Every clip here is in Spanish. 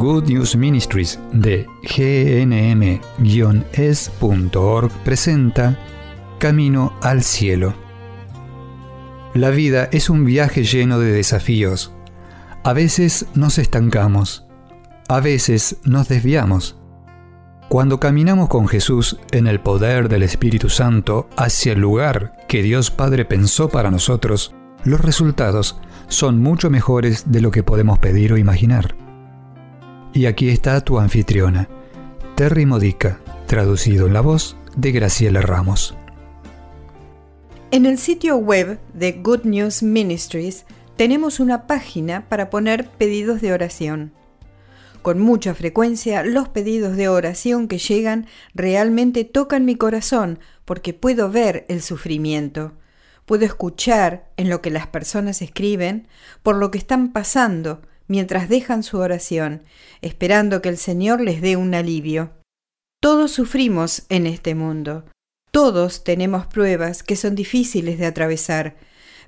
Good News Ministries de gnm-es.org presenta Camino al Cielo. La vida es un viaje lleno de desafíos. A veces nos estancamos, a veces nos desviamos. Cuando caminamos con Jesús en el poder del Espíritu Santo hacia el lugar que Dios Padre pensó para nosotros, los resultados son mucho mejores de lo que podemos pedir o imaginar. Y aquí está tu anfitriona, Terry Modica, traducido en la voz de Graciela Ramos. En el sitio web de Good News Ministries tenemos una página para poner pedidos de oración. Con mucha frecuencia los pedidos de oración que llegan realmente tocan mi corazón porque puedo ver el sufrimiento. Puedo escuchar en lo que las personas escriben, por lo que están pasando, mientras dejan su oración, esperando que el Señor les dé un alivio. Todos sufrimos en este mundo, todos tenemos pruebas que son difíciles de atravesar,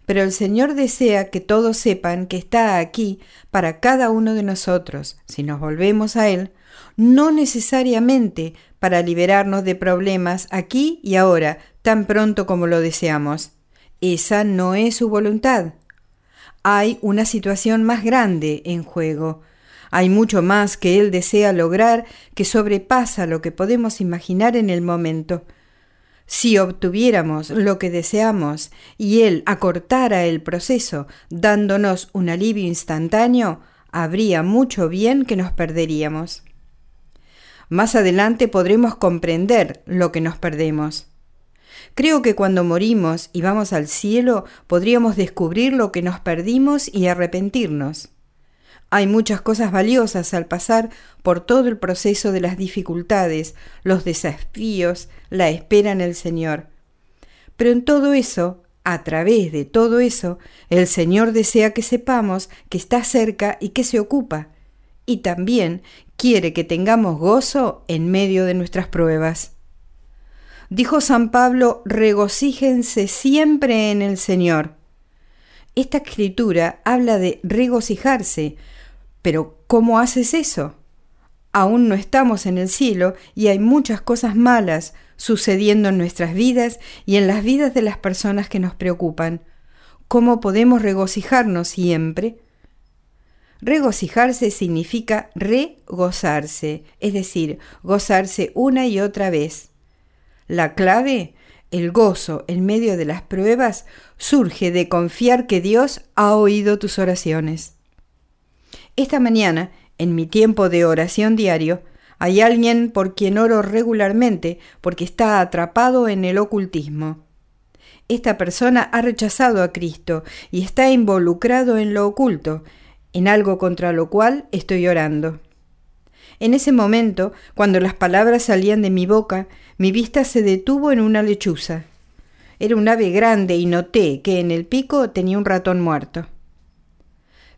pero el Señor desea que todos sepan que está aquí para cada uno de nosotros, si nos volvemos a Él, no necesariamente para liberarnos de problemas aquí y ahora, tan pronto como lo deseamos. Esa no es su voluntad hay una situación más grande en juego. Hay mucho más que Él desea lograr que sobrepasa lo que podemos imaginar en el momento. Si obtuviéramos lo que deseamos y Él acortara el proceso dándonos un alivio instantáneo, habría mucho bien que nos perderíamos. Más adelante podremos comprender lo que nos perdemos. Creo que cuando morimos y vamos al cielo podríamos descubrir lo que nos perdimos y arrepentirnos. Hay muchas cosas valiosas al pasar por todo el proceso de las dificultades, los desafíos, la espera en el Señor. Pero en todo eso, a través de todo eso, el Señor desea que sepamos que está cerca y que se ocupa, y también quiere que tengamos gozo en medio de nuestras pruebas. Dijo San Pablo, regocíjense siempre en el Señor. Esta escritura habla de regocijarse, pero ¿cómo haces eso? Aún no estamos en el cielo y hay muchas cosas malas sucediendo en nuestras vidas y en las vidas de las personas que nos preocupan. ¿Cómo podemos regocijarnos siempre? Regocijarse significa regozarse, es decir, gozarse una y otra vez. La clave, el gozo en medio de las pruebas, surge de confiar que Dios ha oído tus oraciones. Esta mañana, en mi tiempo de oración diario, hay alguien por quien oro regularmente porque está atrapado en el ocultismo. Esta persona ha rechazado a Cristo y está involucrado en lo oculto, en algo contra lo cual estoy orando. En ese momento, cuando las palabras salían de mi boca, mi vista se detuvo en una lechuza. Era un ave grande y noté que en el pico tenía un ratón muerto.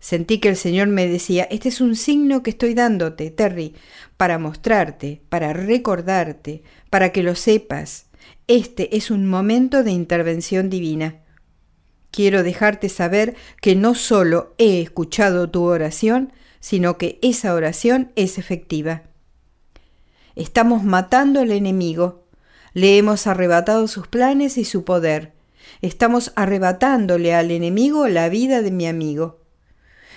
Sentí que el Señor me decía, este es un signo que estoy dándote, Terry, para mostrarte, para recordarte, para que lo sepas. Este es un momento de intervención divina. Quiero dejarte saber que no solo he escuchado tu oración, sino que esa oración es efectiva. Estamos matando al enemigo, le hemos arrebatado sus planes y su poder, estamos arrebatándole al enemigo la vida de mi amigo.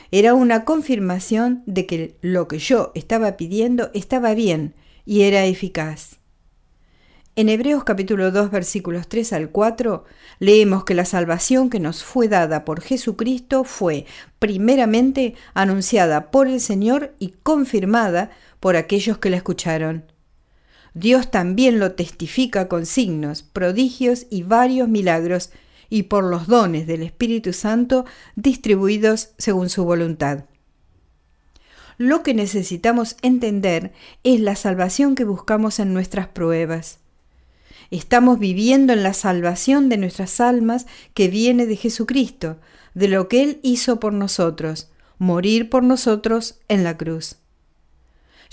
Era una confirmación de que lo que yo estaba pidiendo estaba bien y era eficaz. En Hebreos capítulo 2 versículos 3 al 4 leemos que la salvación que nos fue dada por Jesucristo fue primeramente anunciada por el Señor y confirmada por aquellos que la escucharon. Dios también lo testifica con signos, prodigios y varios milagros y por los dones del Espíritu Santo distribuidos según su voluntad. Lo que necesitamos entender es la salvación que buscamos en nuestras pruebas. Estamos viviendo en la salvación de nuestras almas que viene de Jesucristo, de lo que Él hizo por nosotros, morir por nosotros en la cruz.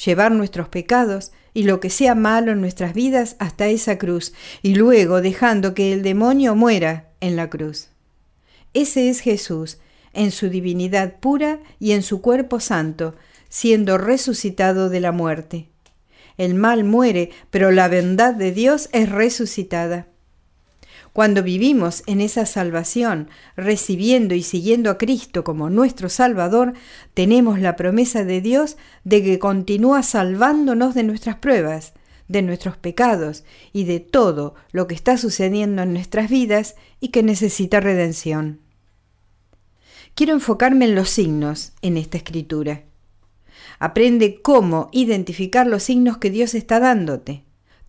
Llevar nuestros pecados y lo que sea malo en nuestras vidas hasta esa cruz, y luego dejando que el demonio muera en la cruz. Ese es Jesús, en su divinidad pura y en su cuerpo santo, siendo resucitado de la muerte. El mal muere, pero la bondad de Dios es resucitada. Cuando vivimos en esa salvación, recibiendo y siguiendo a Cristo como nuestro Salvador, tenemos la promesa de Dios de que continúa salvándonos de nuestras pruebas, de nuestros pecados y de todo lo que está sucediendo en nuestras vidas y que necesita redención. Quiero enfocarme en los signos en esta escritura. Aprende cómo identificar los signos que Dios está dándote.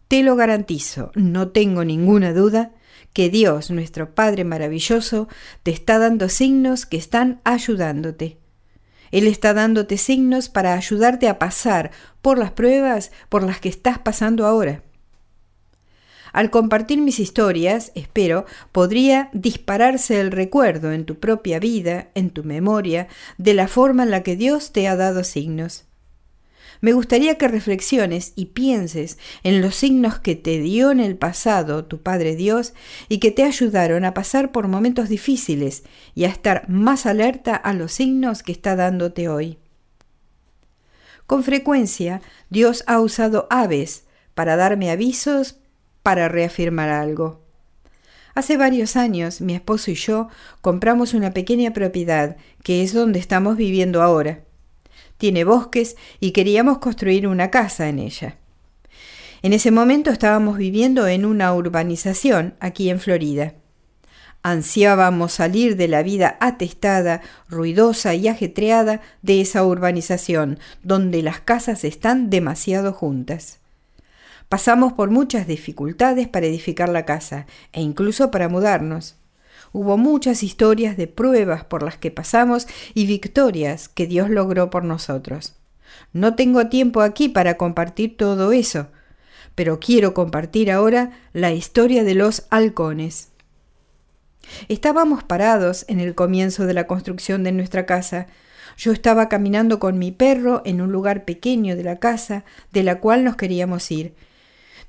Te lo garantizo, no tengo ninguna duda que Dios, nuestro Padre maravilloso, te está dando signos que están ayudándote. Él está dándote signos para ayudarte a pasar por las pruebas por las que estás pasando ahora. Al compartir mis historias, espero, podría dispararse el recuerdo en tu propia vida, en tu memoria, de la forma en la que Dios te ha dado signos. Me gustaría que reflexiones y pienses en los signos que te dio en el pasado tu Padre Dios y que te ayudaron a pasar por momentos difíciles y a estar más alerta a los signos que está dándote hoy. Con frecuencia, Dios ha usado aves para darme avisos, para reafirmar algo. Hace varios años mi esposo y yo compramos una pequeña propiedad que es donde estamos viviendo ahora tiene bosques y queríamos construir una casa en ella. En ese momento estábamos viviendo en una urbanización aquí en Florida. Ansiábamos salir de la vida atestada, ruidosa y ajetreada de esa urbanización, donde las casas están demasiado juntas. Pasamos por muchas dificultades para edificar la casa e incluso para mudarnos. Hubo muchas historias de pruebas por las que pasamos y victorias que Dios logró por nosotros. No tengo tiempo aquí para compartir todo eso, pero quiero compartir ahora la historia de los halcones. Estábamos parados en el comienzo de la construcción de nuestra casa. Yo estaba caminando con mi perro en un lugar pequeño de la casa de la cual nos queríamos ir,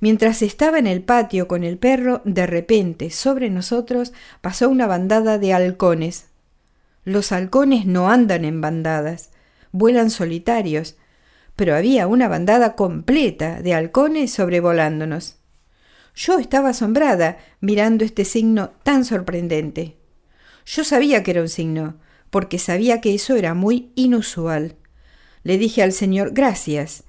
Mientras estaba en el patio con el perro, de repente sobre nosotros pasó una bandada de halcones. Los halcones no andan en bandadas, vuelan solitarios, pero había una bandada completa de halcones sobrevolándonos. Yo estaba asombrada mirando este signo tan sorprendente. Yo sabía que era un signo, porque sabía que eso era muy inusual. Le dije al Señor gracias,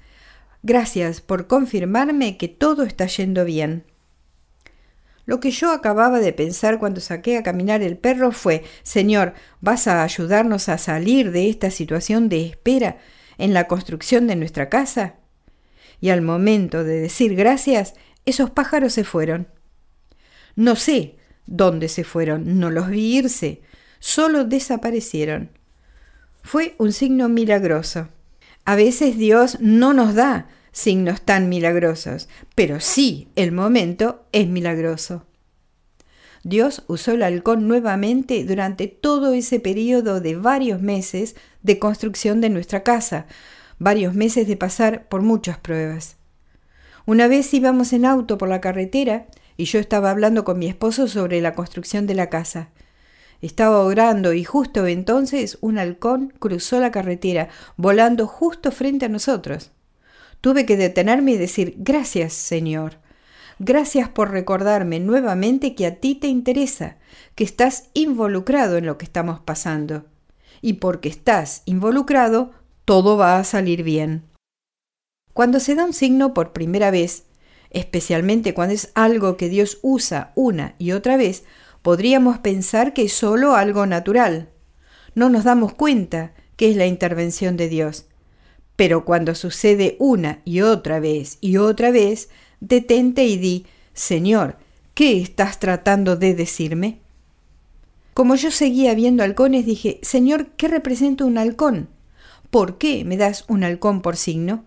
Gracias por confirmarme que todo está yendo bien. Lo que yo acababa de pensar cuando saqué a caminar el perro fue, Señor, ¿vas a ayudarnos a salir de esta situación de espera en la construcción de nuestra casa? Y al momento de decir gracias, esos pájaros se fueron. No sé dónde se fueron, no los vi irse, solo desaparecieron. Fue un signo milagroso. A veces Dios no nos da signos tan milagrosos, pero sí el momento es milagroso. Dios usó el halcón nuevamente durante todo ese periodo de varios meses de construcción de nuestra casa, varios meses de pasar por muchas pruebas. Una vez íbamos en auto por la carretera y yo estaba hablando con mi esposo sobre la construcción de la casa. Estaba orando y justo entonces un halcón cruzó la carretera, volando justo frente a nosotros. Tuve que detenerme y decir, gracias Señor. Gracias por recordarme nuevamente que a ti te interesa, que estás involucrado en lo que estamos pasando. Y porque estás involucrado, todo va a salir bien. Cuando se da un signo por primera vez, especialmente cuando es algo que Dios usa una y otra vez, podríamos pensar que es solo algo natural. No nos damos cuenta que es la intervención de Dios. Pero cuando sucede una y otra vez y otra vez, detente y di, Señor, ¿qué estás tratando de decirme? Como yo seguía viendo halcones, dije, Señor, ¿qué representa un halcón? ¿Por qué me das un halcón por signo?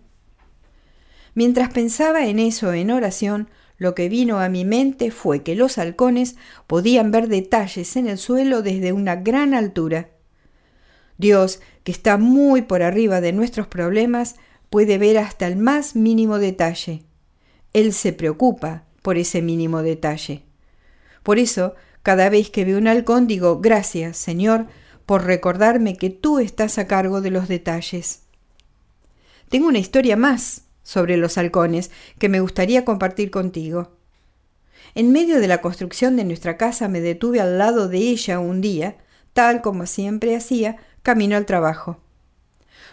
Mientras pensaba en eso en oración, lo que vino a mi mente fue que los halcones podían ver detalles en el suelo desde una gran altura. Dios, que está muy por arriba de nuestros problemas, puede ver hasta el más mínimo detalle. Él se preocupa por ese mínimo detalle. Por eso, cada vez que veo un halcón digo, gracias, Señor, por recordarme que tú estás a cargo de los detalles. tengo una historia más sobre los halcones que me gustaría compartir contigo. En medio de la construcción de nuestra casa me detuve al lado de ella un día, tal como siempre hacía, camino al trabajo.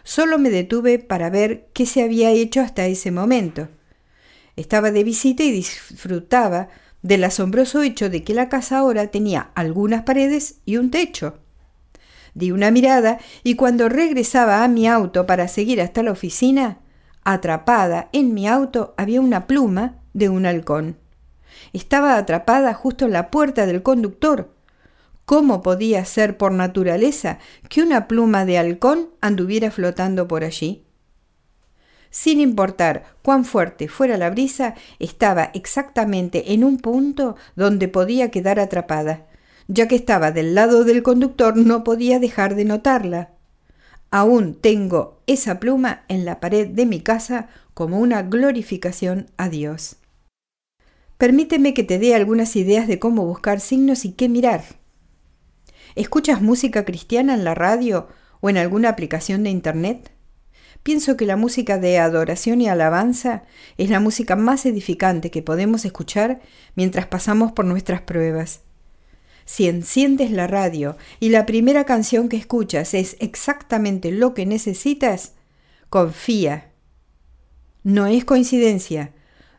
Solo me detuve para ver qué se había hecho hasta ese momento. Estaba de visita y disfrutaba del asombroso hecho de que la casa ahora tenía algunas paredes y un techo. Di una mirada y cuando regresaba a mi auto para seguir hasta la oficina, atrapada en mi auto había una pluma de un halcón. Estaba atrapada justo en la puerta del conductor. ¿Cómo podía ser por naturaleza que una pluma de halcón anduviera flotando por allí? Sin importar cuán fuerte fuera la brisa, estaba exactamente en un punto donde podía quedar atrapada. Ya que estaba del lado del conductor, no podía dejar de notarla. Aún tengo esa pluma en la pared de mi casa como una glorificación a Dios. Permíteme que te dé algunas ideas de cómo buscar signos y qué mirar. ¿Escuchas música cristiana en la radio o en alguna aplicación de Internet? Pienso que la música de adoración y alabanza es la música más edificante que podemos escuchar mientras pasamos por nuestras pruebas. Si enciendes la radio y la primera canción que escuchas es exactamente lo que necesitas, confía. No es coincidencia,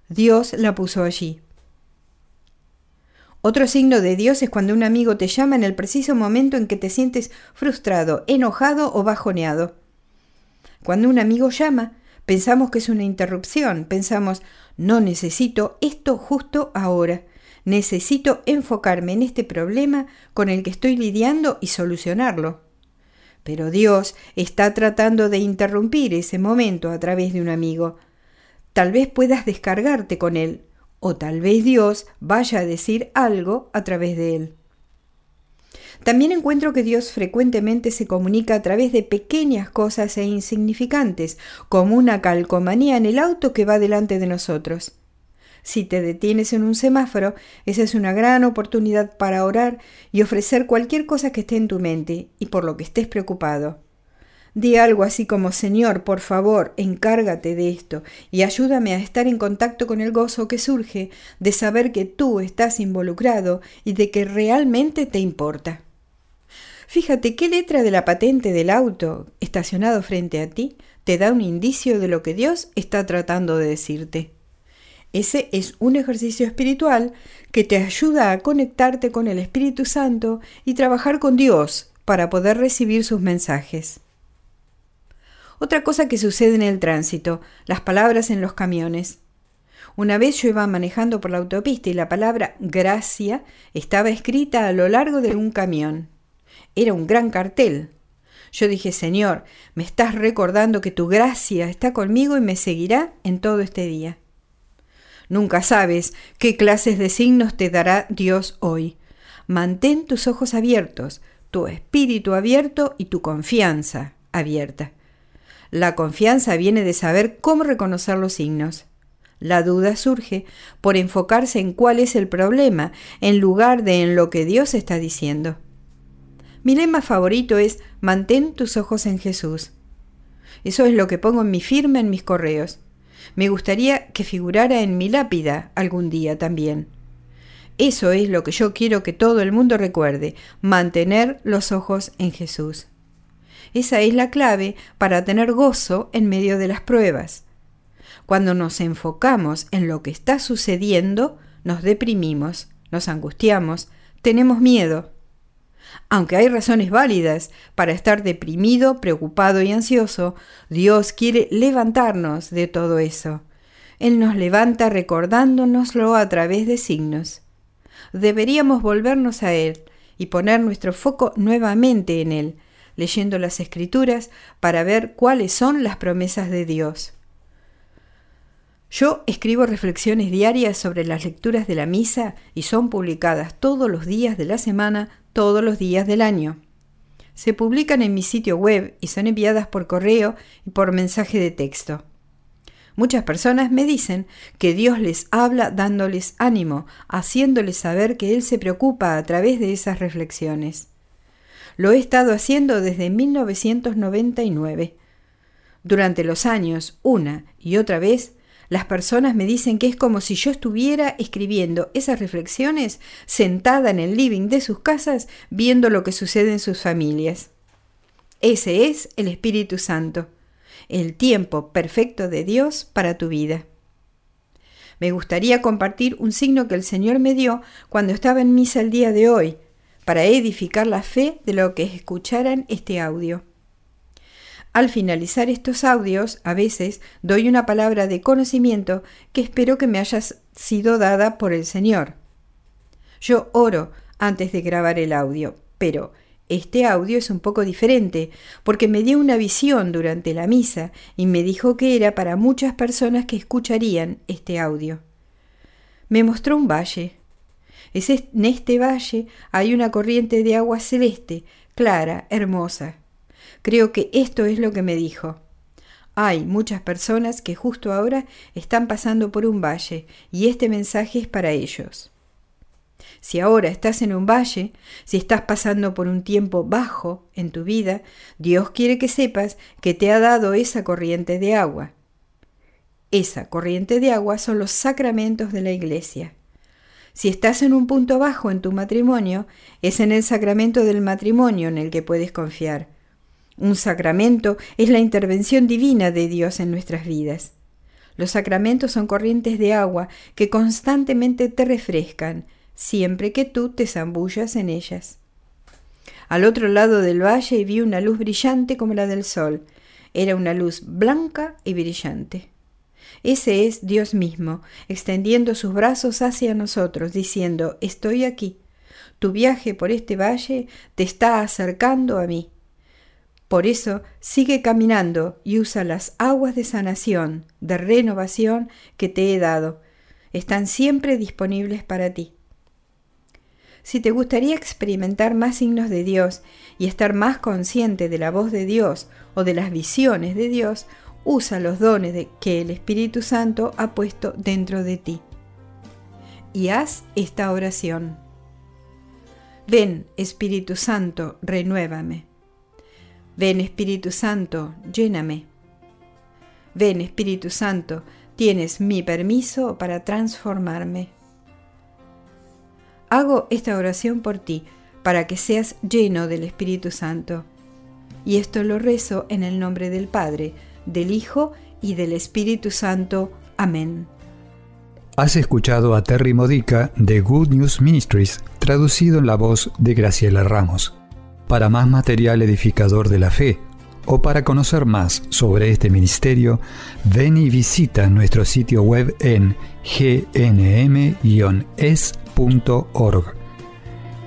Dios la puso allí. Otro signo de Dios es cuando un amigo te llama en el preciso momento en que te sientes frustrado, enojado o bajoneado. Cuando un amigo llama, pensamos que es una interrupción, pensamos, no necesito esto justo ahora, necesito enfocarme en este problema con el que estoy lidiando y solucionarlo. Pero Dios está tratando de interrumpir ese momento a través de un amigo. Tal vez puedas descargarte con él, o tal vez Dios vaya a decir algo a través de él. También encuentro que Dios frecuentemente se comunica a través de pequeñas cosas e insignificantes, como una calcomanía en el auto que va delante de nosotros. Si te detienes en un semáforo, esa es una gran oportunidad para orar y ofrecer cualquier cosa que esté en tu mente y por lo que estés preocupado. Di algo así como Señor, por favor, encárgate de esto y ayúdame a estar en contacto con el gozo que surge de saber que tú estás involucrado y de que realmente te importa. Fíjate qué letra de la patente del auto estacionado frente a ti te da un indicio de lo que Dios está tratando de decirte. Ese es un ejercicio espiritual que te ayuda a conectarte con el Espíritu Santo y trabajar con Dios para poder recibir sus mensajes. Otra cosa que sucede en el tránsito, las palabras en los camiones. Una vez yo iba manejando por la autopista y la palabra gracia estaba escrita a lo largo de un camión. Era un gran cartel. Yo dije, Señor, me estás recordando que tu gracia está conmigo y me seguirá en todo este día. Nunca sabes qué clases de signos te dará Dios hoy. Mantén tus ojos abiertos, tu espíritu abierto y tu confianza abierta. La confianza viene de saber cómo reconocer los signos. La duda surge por enfocarse en cuál es el problema en lugar de en lo que Dios está diciendo. Mi lema favorito es mantén tus ojos en Jesús. Eso es lo que pongo en mi firma en mis correos. Me gustaría que figurara en mi lápida algún día también. Eso es lo que yo quiero que todo el mundo recuerde, mantener los ojos en Jesús. Esa es la clave para tener gozo en medio de las pruebas. Cuando nos enfocamos en lo que está sucediendo, nos deprimimos, nos angustiamos, tenemos miedo. Aunque hay razones válidas para estar deprimido, preocupado y ansioso, Dios quiere levantarnos de todo eso. Él nos levanta recordándonoslo a través de signos. Deberíamos volvernos a Él y poner nuestro foco nuevamente en Él, leyendo las escrituras para ver cuáles son las promesas de Dios. Yo escribo reflexiones diarias sobre las lecturas de la misa y son publicadas todos los días de la semana, todos los días del año. Se publican en mi sitio web y son enviadas por correo y por mensaje de texto. Muchas personas me dicen que Dios les habla dándoles ánimo, haciéndoles saber que Él se preocupa a través de esas reflexiones. Lo he estado haciendo desde 1999. Durante los años, una y otra vez, las personas me dicen que es como si yo estuviera escribiendo esas reflexiones sentada en el living de sus casas viendo lo que sucede en sus familias. Ese es el Espíritu Santo, el tiempo perfecto de Dios para tu vida. Me gustaría compartir un signo que el Señor me dio cuando estaba en misa el día de hoy, para edificar la fe de lo que escucharan este audio. Al finalizar estos audios, a veces doy una palabra de conocimiento que espero que me haya sido dada por el Señor. Yo oro antes de grabar el audio, pero este audio es un poco diferente, porque me dio una visión durante la misa y me dijo que era para muchas personas que escucharían este audio. Me mostró un valle. En este valle hay una corriente de agua celeste, clara, hermosa. Creo que esto es lo que me dijo. Hay muchas personas que justo ahora están pasando por un valle y este mensaje es para ellos. Si ahora estás en un valle, si estás pasando por un tiempo bajo en tu vida, Dios quiere que sepas que te ha dado esa corriente de agua. Esa corriente de agua son los sacramentos de la iglesia. Si estás en un punto bajo en tu matrimonio, es en el sacramento del matrimonio en el que puedes confiar un sacramento es la intervención divina de Dios en nuestras vidas. Los sacramentos son corrientes de agua que constantemente te refrescan, siempre que tú te zambullas en ellas. Al otro lado del valle vi una luz brillante como la del sol. Era una luz blanca y brillante. Ese es Dios mismo, extendiendo sus brazos hacia nosotros, diciendo, Estoy aquí. Tu viaje por este valle te está acercando a mí. Por eso sigue caminando y usa las aguas de sanación, de renovación que te he dado. Están siempre disponibles para ti. Si te gustaría experimentar más signos de Dios y estar más consciente de la voz de Dios o de las visiones de Dios, usa los dones que el Espíritu Santo ha puesto dentro de ti. Y haz esta oración. Ven, Espíritu Santo, renuévame. Ven Espíritu Santo, lléname. Ven Espíritu Santo, tienes mi permiso para transformarme. Hago esta oración por ti, para que seas lleno del Espíritu Santo. Y esto lo rezo en el nombre del Padre, del Hijo y del Espíritu Santo. Amén. Has escuchado a Terry Modica de Good News Ministries, traducido en la voz de Graciela Ramos. Para más material edificador de la fe o para conocer más sobre este ministerio, ven y visita nuestro sitio web en gnm-es.org.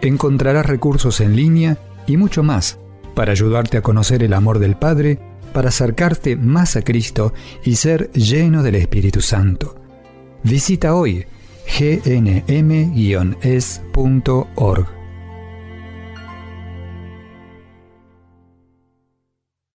Encontrarás recursos en línea y mucho más para ayudarte a conocer el amor del Padre, para acercarte más a Cristo y ser lleno del Espíritu Santo. Visita hoy gnm-es.org.